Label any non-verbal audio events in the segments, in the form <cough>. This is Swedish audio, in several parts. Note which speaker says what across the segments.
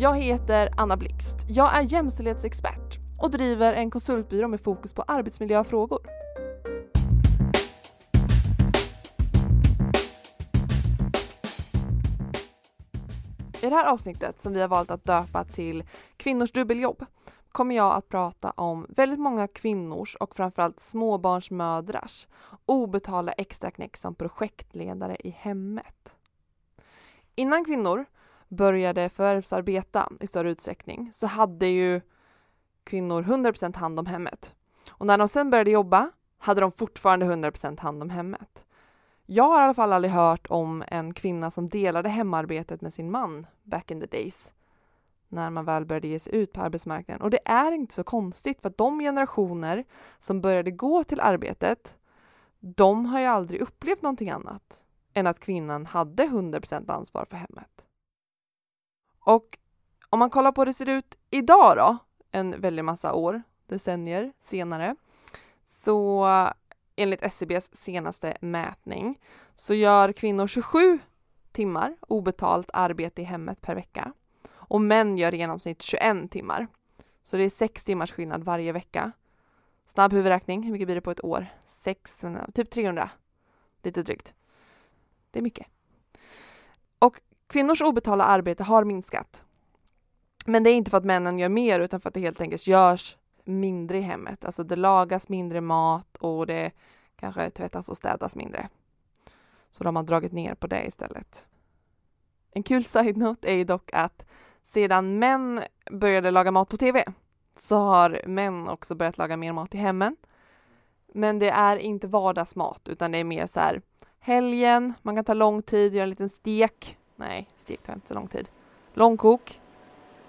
Speaker 1: Jag heter Anna Blixt. Jag är jämställdhetsexpert och driver en konsultbyrå med fokus på arbetsmiljöfrågor. I det här avsnittet som vi har valt att döpa till Kvinnors dubbeljobb kommer jag att prata om väldigt många kvinnors och framförallt småbarnsmödrars obetalda extraknäck som projektledare i hemmet. Innan kvinnor började förvärvsarbeta i större utsträckning så hade ju kvinnor 100% hand om hemmet. Och när de sen började jobba hade de fortfarande 100% hand om hemmet. Jag har i alla fall aldrig hört om en kvinna som delade hemarbetet med sin man back in the days när man väl började ge sig ut på arbetsmarknaden. Och det är inte så konstigt för att de generationer som började gå till arbetet, de har ju aldrig upplevt någonting annat än att kvinnan hade 100% ansvar för hemmet. Och om man kollar på hur det ser ut idag då, en väldig massa år, decennier senare, så enligt SCBs senaste mätning så gör kvinnor 27 timmar obetalt arbete i hemmet per vecka och män gör i genomsnitt 21 timmar. Så det är 6 timmars skillnad varje vecka. Snabb huvudräkning, hur mycket blir det på ett år? 600, typ 300. Lite drygt. Det är mycket. Kvinnors obetalda arbete har minskat. Men det är inte för att männen gör mer utan för att det helt enkelt görs mindre i hemmet. Alltså det lagas mindre mat och det kanske tvättas och städas mindre. Så de har dragit ner på det istället. En kul side-note är dock att sedan män började laga mat på TV så har män också börjat laga mer mat i hemmen. Men det är inte vardagsmat utan det är mer så här helgen, man kan ta lång tid, göra en liten stek. Nej, stek tar inte så lång tid. Långkok.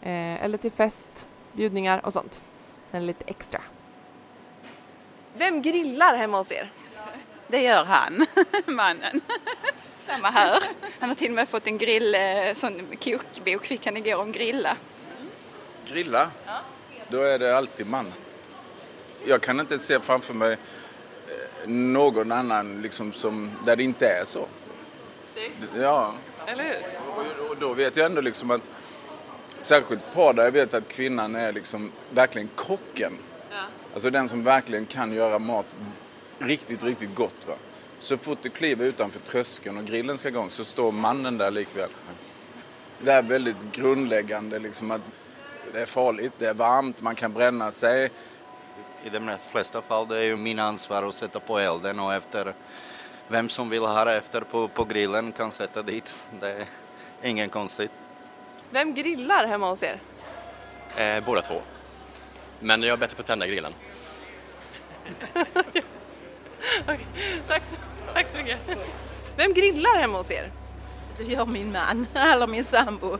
Speaker 1: Eh, eller till fest, bjudningar och sånt. Eller lite extra. Vem grillar hemma hos er?
Speaker 2: Det gör han, <laughs> mannen. Samma här. Han har till och med fått en grill, eh, sån kokbok fick han igår om grilla.
Speaker 3: Grilla? Ja. Då är det alltid man. Jag kan inte se framför mig eh, någon annan liksom som, där det inte är så. Ja.
Speaker 1: Eller hur?
Speaker 3: Och, då vet jag ändå liksom att särskilt par där jag vet att kvinnan är liksom verkligen kocken. Ja. Alltså den som verkligen kan göra mat riktigt, riktigt gott. Va? Så fort du kliver utanför tröskeln och grillen ska igång så står mannen där likväl. Det är väldigt grundläggande liksom att det är farligt, det är varmt, man kan bränna sig.
Speaker 4: I de flesta fall det är ju min ansvar att sätta på elden och efter vem som vill det efter på, på grillen kan sätta dit. Det är ingen konstigt.
Speaker 1: Vem grillar hemma hos er?
Speaker 5: Eh, båda två. Men jag är bättre på att tända grillen. <laughs>
Speaker 1: okay, tack, så, tack så mycket. Vem grillar hemma hos er?
Speaker 6: Det gör min man, eller min sambo.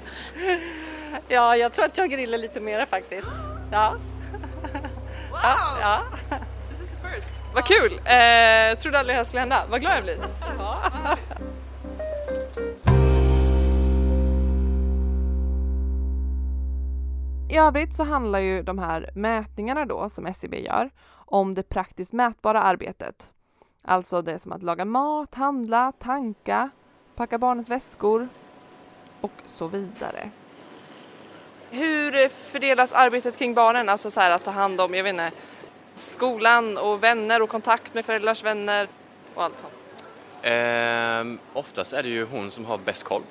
Speaker 1: Ja, jag tror att jag grillar lite mer faktiskt. Ja.
Speaker 6: Wow!
Speaker 1: Ja, ja. This is the first. Vad kul! Eh, trodde aldrig det här skulle hända. Vad glad jag blir. Ja, I övrigt så handlar ju de här mätningarna då som SCB gör om det praktiskt mätbara arbetet. Alltså det som att laga mat, handla, tanka, packa barnens väskor och så vidare. Hur fördelas arbetet kring barnen? Alltså så här att ta hand om, jag vet inte, skolan och vänner och kontakt med föräldrars vänner och allt sånt?
Speaker 5: Eh, oftast är det ju hon som har bäst koll.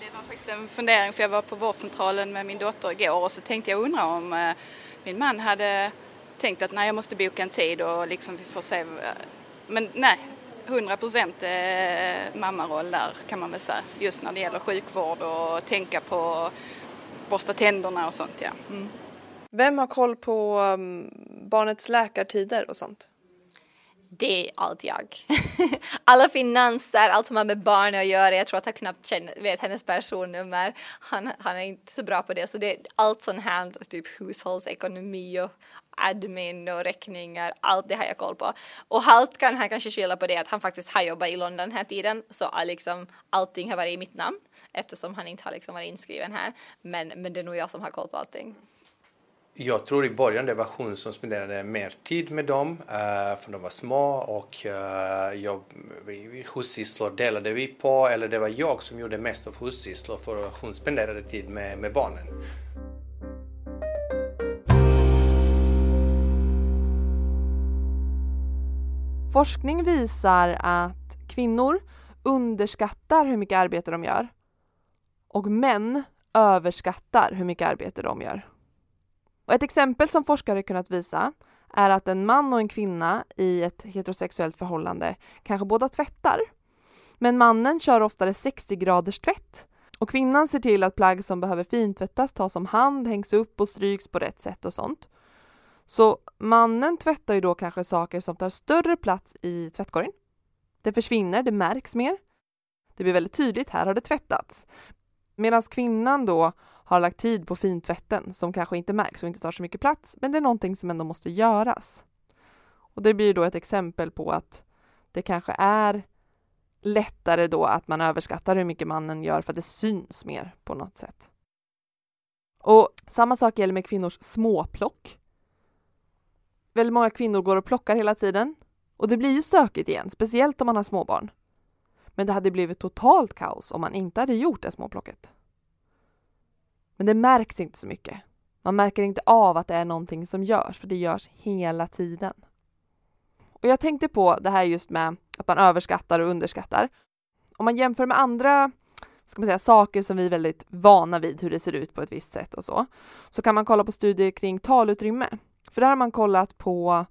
Speaker 2: Det var faktiskt en fundering för jag var på vårdcentralen med min dotter igår och så tänkte jag undra om eh, min man hade tänkt att nej jag måste boka en tid och liksom vi får se. Men nej, 100 procent eh, mammaroll där kan man väl säga. Just när det gäller sjukvård och tänka på borsta tänderna och sånt ja. Mm.
Speaker 1: Vem har koll på um, barnets läkartider och sånt?
Speaker 6: Det är allt jag. <laughs> Alla finanser, allt som har med barn att göra. Jag tror att han knappt känner, vet hennes personnummer. Han, han är inte så bra på det. Så det är allt sånt här, alltså typ hushållsekonomi och admin och räkningar, allt det har jag koll på. Och allt kan han kanske skylla på det att han faktiskt har jobbat i London den här tiden, så liksom allting har varit i mitt namn eftersom han inte har liksom varit inskriven här. Men, men det är nog jag som har koll på allting.
Speaker 7: Jag tror i början det var hon som spenderade mer tid med dem, uh, för de var små och uh, jag, hussysslor delade vi på, eller det var jag som gjorde mest av hussysslor för hon spenderade tid med, med barnen.
Speaker 1: Forskning visar att kvinnor underskattar hur mycket arbete de gör och män överskattar hur mycket arbete de gör. Och ett exempel som forskare kunnat visa är att en man och en kvinna i ett heterosexuellt förhållande kanske båda tvättar. Men mannen kör oftare 60 graders tvätt och kvinnan ser till att plagg som behöver fintvättas tas om hand, hängs upp och stryks på rätt sätt och sånt. Så mannen tvättar ju då kanske saker som tar större plats i tvättkorgen. Det försvinner, det märks mer. Det blir väldigt tydligt, här har det tvättats. Medan kvinnan då har lagt tid på fintvätten som kanske inte märks och inte tar så mycket plats, men det är någonting som ändå måste göras. Och det blir då ett exempel på att det kanske är lättare då att man överskattar hur mycket mannen gör för att det syns mer på något sätt. Och samma sak gäller med kvinnors småplock. Väldigt många kvinnor går och plockar hela tiden och det blir ju stökigt igen, speciellt om man har småbarn. Men det hade blivit totalt kaos om man inte hade gjort det småplocket. Men det märks inte så mycket. Man märker inte av att det är någonting som görs, för det görs hela tiden. Och jag tänkte på det här just med att man överskattar och underskattar. Om man jämför med andra ska man säga, saker som vi är väldigt vana vid, hur det ser ut på ett visst sätt och så, så kan man kolla på studier kring talutrymme. För där har man kollat på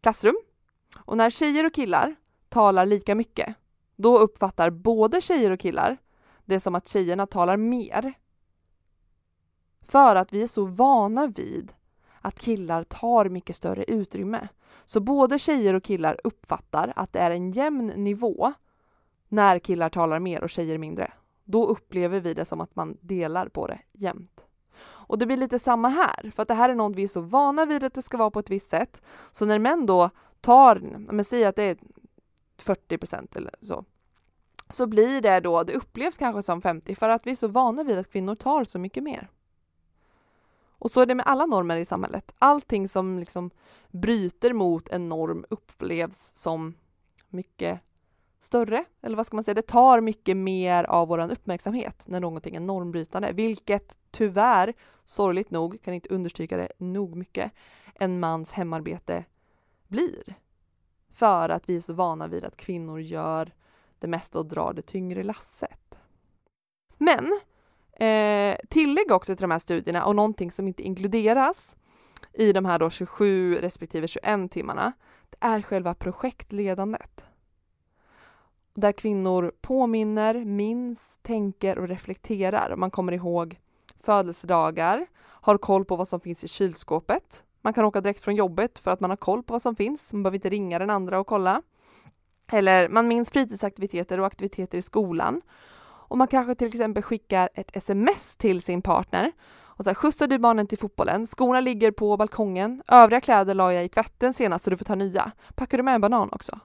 Speaker 1: klassrum. Och när tjejer och killar talar lika mycket, då uppfattar både tjejer och killar det som att tjejerna talar mer. För att vi är så vana vid att killar tar mycket större utrymme. Så både tjejer och killar uppfattar att det är en jämn nivå när killar talar mer och tjejer mindre. Då upplever vi det som att man delar på det jämnt. Och det blir lite samma här, för att det här är något vi är så vana vid att det ska vara på ett visst sätt. Så när män då tar, men säg att det är 40 procent eller så, så blir det då, det upplevs kanske som 50 för att vi är så vana vid att kvinnor tar så mycket mer. Och så är det med alla normer i samhället. Allting som liksom bryter mot en norm upplevs som mycket större, eller vad ska man säga, det tar mycket mer av vår uppmärksamhet när någonting är normbrytande, vilket tyvärr, sorgligt nog, kan inte understryka det nog mycket, en mans hemarbete blir. För att vi är så vana vid att kvinnor gör det mesta och drar det tyngre lasset. Men eh, tillägg också till de här studierna och någonting som inte inkluderas i de här då 27 respektive 21 timmarna, det är själva projektledandet. Där kvinnor påminner, minns, tänker och reflekterar. Man kommer ihåg födelsedagar, har koll på vad som finns i kylskåpet. Man kan åka direkt från jobbet för att man har koll på vad som finns. Man behöver inte ringa den andra och kolla. Eller man minns fritidsaktiviteter och aktiviteter i skolan. Och man kanske till exempel skickar ett sms till sin partner och så här, skjutsar du barnen till fotbollen? Skorna ligger på balkongen. Övriga kläder la jag i tvätten senast så du får ta nya. Packar du med en banan också?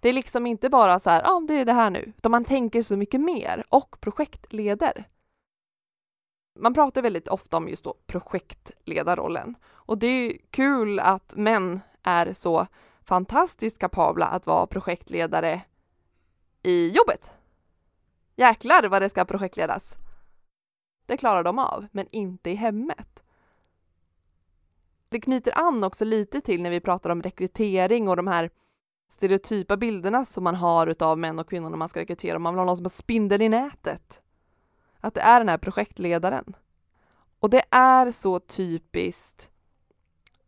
Speaker 1: Det är liksom inte bara så här, ja, ah, det är det här nu, utan man tänker så mycket mer och projektleder. Man pratar väldigt ofta om just då projektledarrollen och det är kul att män är så fantastiskt kapabla att vara projektledare i jobbet. Jäklar vad det ska projektledas. Det klarar de av, men inte i hemmet. Det knyter an också lite till när vi pratar om rekrytering och de här stereotypa bilderna som man har utav män och kvinnor när man ska rekrytera. Man vill ha någon som har spindel i nätet. Att det är den här projektledaren. Och det är så typiskt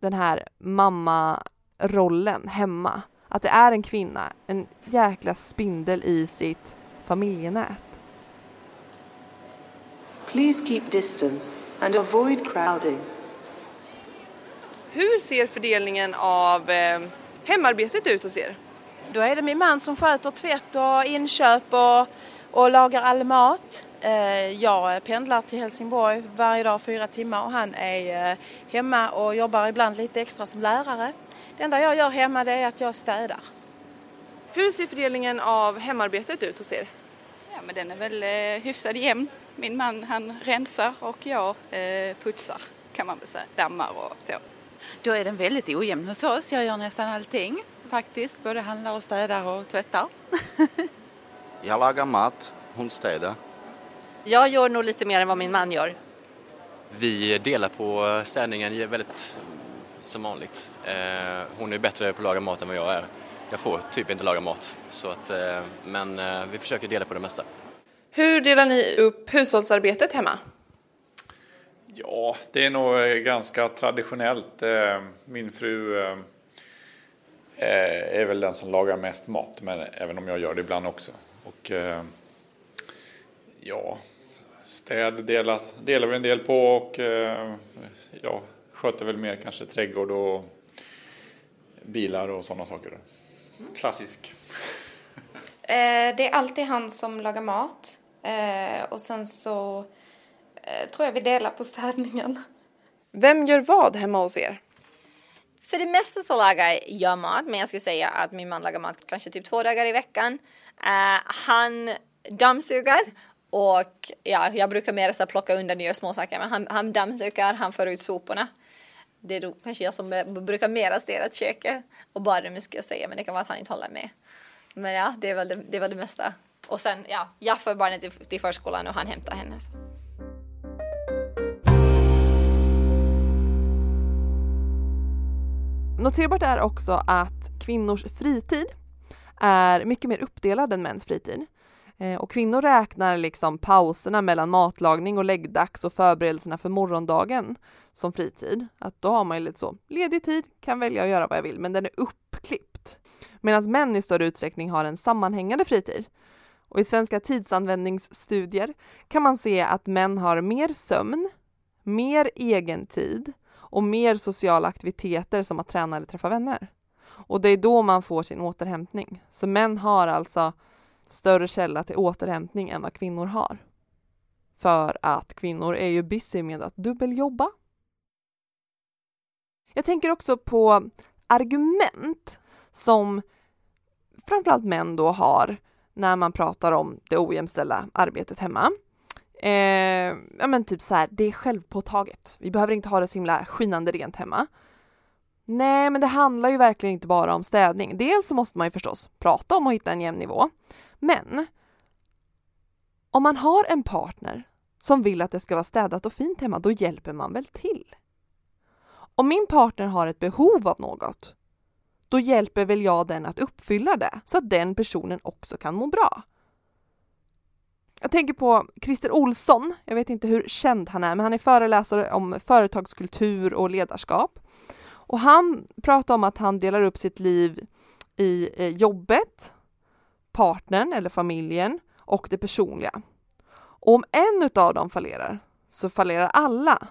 Speaker 1: den här mammarollen hemma. Att det är en kvinna, en jäkla spindel i sitt familjenät.
Speaker 8: Please keep distance and avoid crowding.
Speaker 1: Hur ser fördelningen av eh, hemarbetet ut hos er?
Speaker 9: Då är det min man som sköter tvätt och inköp och, och lagar all mat. Eh, jag pendlar till Helsingborg varje dag fyra timmar och han är eh, hemma och jobbar ibland lite extra som lärare. Det enda jag gör hemma det är att jag städar.
Speaker 1: Hur ser fördelningen av hemarbetet ut hos er?
Speaker 2: Ja, men den är väl eh, hyfsad jämn. Min man han rensar och jag putsar kan man väl säga. Dammar och så.
Speaker 10: Då är den väldigt ojämn hos oss. Jag gör nästan allting faktiskt. Både handlar och städar och tvättar. <laughs>
Speaker 4: Jag lagar mat, hon städar.
Speaker 11: Jag gör nog lite mer än vad min man gör.
Speaker 5: Vi delar på städningen väldigt som vanligt. Eh, hon är bättre på att laga mat än vad jag är. Jag får typ inte laga mat, så att, eh, men eh, vi försöker dela på det mesta.
Speaker 1: Hur delar ni upp hushållsarbetet hemma?
Speaker 12: Ja, det är nog eh, ganska traditionellt. Min fru är väl den som lagar mest mat, men även om jag gör det ibland också. Och ja, städ delar, delar vi en del på och jag sköter väl mer kanske trädgård och bilar och sådana saker. Klassisk.
Speaker 13: Det är alltid han som lagar mat och sen så eh, tror jag vi delar på städningen.
Speaker 1: Vem gör vad hemma hos er?
Speaker 6: För det mesta så lagar jag mat, men jag skulle säga att min man lagar mat kanske typ två dagar i veckan. Uh, han dammsugar och ja, jag brukar mer så plocka undan och göra småsaker, men han, han dammsugar, han får ut soporna. Det är då kanske jag som brukar mera stirra åt köket och badrummet ska jag säga, men det kan vara att han inte håller med. Men ja, det är väl det, det, är väl det mesta. Och sen, ja, jag för barnet till, till förskolan och han hämtar henne. Så.
Speaker 1: Noterbart är också att kvinnors fritid är mycket mer uppdelad än mäns fritid. Eh, och kvinnor räknar liksom pauserna mellan matlagning och läggdags och förberedelserna för morgondagen som fritid. Att då har man ju lite så ledig tid, kan välja att göra vad jag vill, men den är uppklippt. Medan män i större utsträckning har en sammanhängande fritid. Och i svenska tidsanvändningsstudier kan man se att män har mer sömn, mer egen tid och mer sociala aktiviteter som att träna eller träffa vänner. Och det är då man får sin återhämtning. Så män har alltså större källa till återhämtning än vad kvinnor har. För att kvinnor är ju busy med att dubbeljobba. Jag tänker också på argument som framförallt män då har när man pratar om det ojämställda arbetet hemma. Eh, ja men typ så här, det är självpåtaget. Vi behöver inte ha det så himla skinande rent hemma. Nej, men det handlar ju verkligen inte bara om städning. Dels så måste man ju förstås prata om att hitta en jämn nivå. Men om man har en partner som vill att det ska vara städat och fint hemma, då hjälper man väl till? Om min partner har ett behov av något, då hjälper väl jag den att uppfylla det så att den personen också kan må bra. Jag tänker på Christer Olsson, jag vet inte hur känd han är, men han är föreläsare om företagskultur och ledarskap. Och han pratar om att han delar upp sitt liv i eh, jobbet, partnern eller familjen och det personliga. Och om en av dem fallerar så fallerar alla.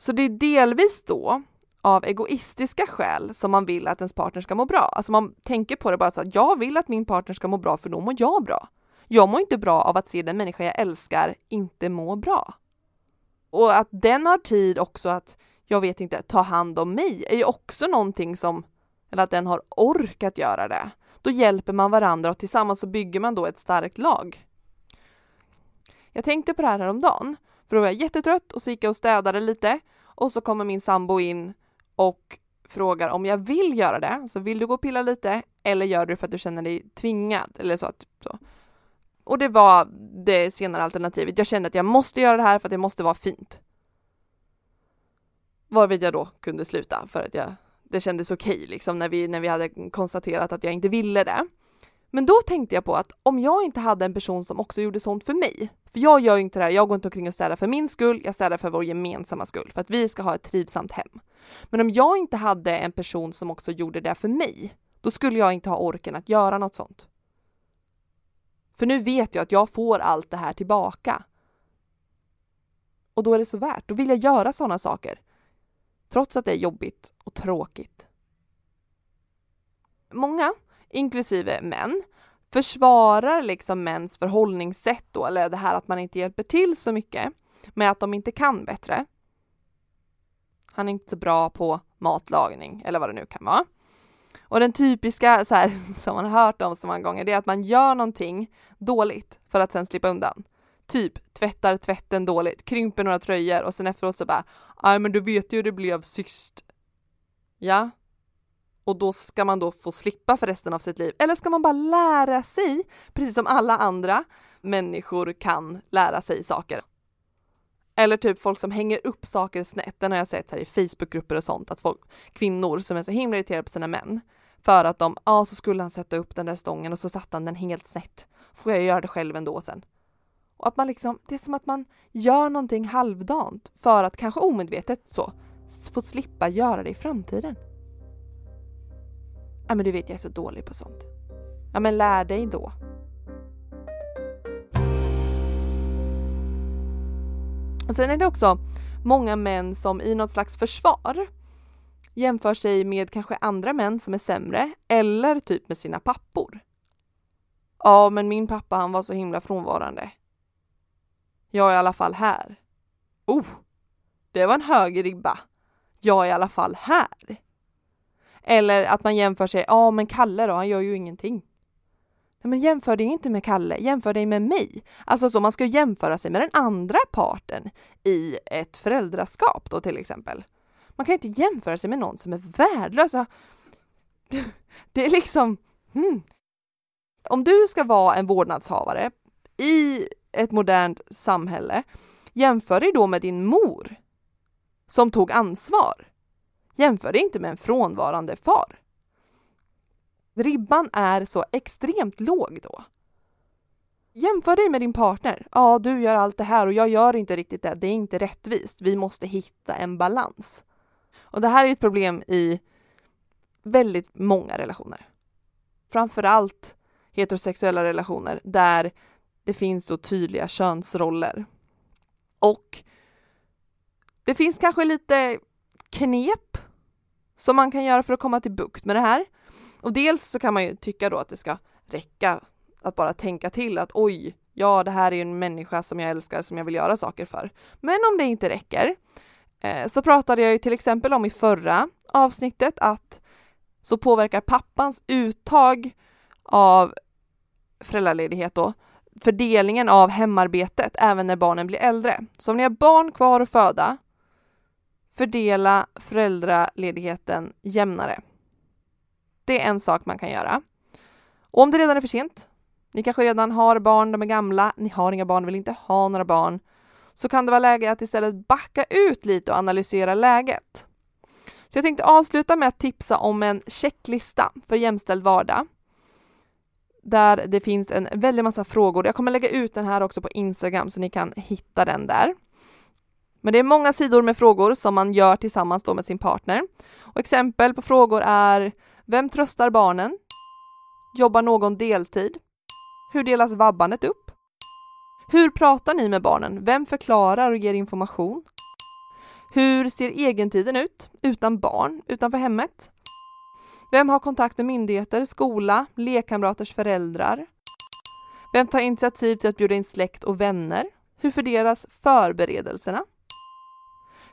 Speaker 1: Så det är delvis då av egoistiska skäl som man vill att ens partner ska må bra. Alltså man tänker på det bara så att jag vill att min partner ska må bra för då mår jag bra. Jag mår inte bra av att se den människa jag älskar inte må bra. Och att den har tid också att, jag vet inte, ta hand om mig är ju också någonting som, eller att den har ork att göra det. Då hjälper man varandra och tillsammans så bygger man då ett starkt lag. Jag tänkte på det här häromdagen, för då var jag jättetrött och så gick jag och städade lite och så kommer min sambo in och frågar om jag vill göra det. Så vill du gå och pilla lite eller gör du det för att du känner dig tvingad eller så att så. Och det var det senare alternativet. Jag kände att jag måste göra det här för att det måste vara fint. Varvid jag då kunde sluta för att jag, det kändes okej okay, liksom när vi, när vi hade konstaterat att jag inte ville det. Men då tänkte jag på att om jag inte hade en person som också gjorde sånt för mig, för jag gör ju inte det här, jag går inte omkring och städar för min skull, jag städar för vår gemensamma skull, för att vi ska ha ett trivsamt hem. Men om jag inte hade en person som också gjorde det för mig, då skulle jag inte ha orken att göra något sånt. För nu vet jag att jag får allt det här tillbaka. Och då är det så värt. Då vill jag göra sådana saker. Trots att det är jobbigt och tråkigt. Många, inklusive män, försvarar liksom mäns förhållningssätt då, eller det här att man inte hjälper till så mycket med att de inte kan bättre. Han är inte så bra på matlagning eller vad det nu kan vara. Och den typiska <laughs> så här, som man har hört om så många gånger, det är att man gör någonting dåligt för att sen slippa undan. typ tvättar tvätten dåligt, krymper några tröjor och sen efteråt så bara nej men du vet ju hur det blev sist. Ja. Och då ska man då få slippa för resten av sitt liv. Eller ska man bara lära sig, precis som alla andra människor kan lära sig saker. Eller typ folk som hänger upp saker snett. Den har jag sett här i Facebookgrupper och sånt, att folk, kvinnor som är så himla irriterade på sina män för att de, ja så skulle han sätta upp den där stången och så satte han den helt snett. Får jag göra det själv ändå sen? Och att man liksom, det är som att man gör någonting halvdant för att kanske omedvetet så få slippa göra det i framtiden. Ja men du vet jag är så dålig på sånt. Ja men lär dig då. Och sen är det också många män som i något slags försvar jämför sig med kanske andra män som är sämre eller typ med sina pappor. Ja, men min pappa han var så himla frånvarande. Jag är i alla fall här. Oh, det var en hög ribba. Jag är i alla fall här. Eller att man jämför sig, ja men Kalle då, han gör ju ingenting. Nej, men jämför dig inte med Kalle, jämför dig med mig. Alltså så man ska jämföra sig med den andra parten i ett föräldraskap då till exempel. Man kan inte jämföra sig med någon som är värdelös. Alltså, <laughs> det är liksom... Hmm. Om du ska vara en vårdnadshavare i ett modernt samhälle, jämför dig då med din mor som tog ansvar. Jämför dig inte med en frånvarande far. Ribban är så extremt låg då. Jämför dig med din partner. Ja, du gör allt det här och jag gör inte riktigt det. Det är inte rättvist. Vi måste hitta en balans. Och det här är ett problem i väldigt många relationer. Framförallt heterosexuella relationer där det finns så tydliga könsroller. Och det finns kanske lite knep som man kan göra för att komma till bukt med det här. Och dels så kan man ju tycka då att det ska räcka att bara tänka till att oj, ja, det här är en människa som jag älskar som jag vill göra saker för. Men om det inte räcker Eh, så pratade jag ju till exempel om i förra avsnittet att så påverkar pappans uttag av föräldraledighet då fördelningen av hemarbetet även när barnen blir äldre. Så om ni har barn kvar att föda, fördela föräldraledigheten jämnare. Det är en sak man kan göra. Och om det redan är för sent, ni kanske redan har barn, de är gamla, ni har inga barn, vill inte ha några barn, så kan det vara läge att istället backa ut lite och analysera läget. Så jag tänkte avsluta med att tipsa om en checklista för jämställd vardag. Där det finns en väldig massa frågor. Jag kommer lägga ut den här också på Instagram så ni kan hitta den där. Men det är många sidor med frågor som man gör tillsammans då med sin partner. Och exempel på frågor är Vem tröstar barnen? Jobbar någon deltid? Hur delas vabbandet upp? Hur pratar ni med barnen? Vem förklarar och ger information? Hur ser egentiden ut utan barn utanför hemmet? Vem har kontakt med myndigheter, skola, lekkamraters föräldrar? Vem tar initiativ till att bjuda in släkt och vänner? Hur fördelas förberedelserna?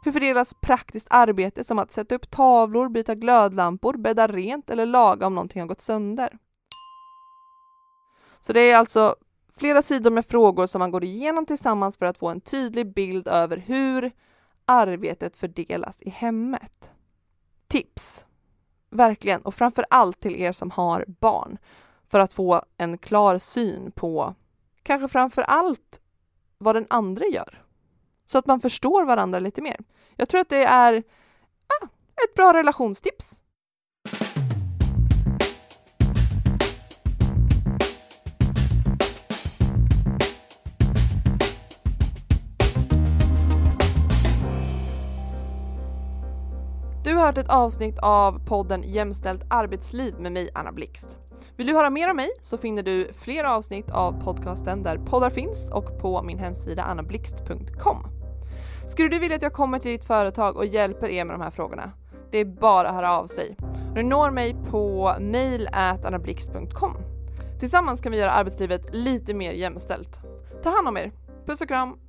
Speaker 1: Hur fördelas praktiskt arbete som att sätta upp tavlor, byta glödlampor, bädda rent eller laga om någonting har gått sönder? Så det är alltså flera sidor med frågor som man går igenom tillsammans för att få en tydlig bild över hur arbetet fördelas i hemmet. Tips! Verkligen, och framför allt till er som har barn för att få en klar syn på kanske framför allt vad den andra gör. Så att man förstår varandra lite mer. Jag tror att det är ah, ett bra relationstips. Du har hört ett avsnitt av podden Jämställt arbetsliv med mig Anna Blixt. Vill du höra mer om mig så finner du fler avsnitt av podcasten där poddar finns och på min hemsida annablixt.com. Skulle du vilja att jag kommer till ditt företag och hjälper er med de här frågorna? Det är bara att höra av sig. Du når mig på mail Tillsammans kan vi göra arbetslivet lite mer jämställt. Ta hand om er. Puss och kram!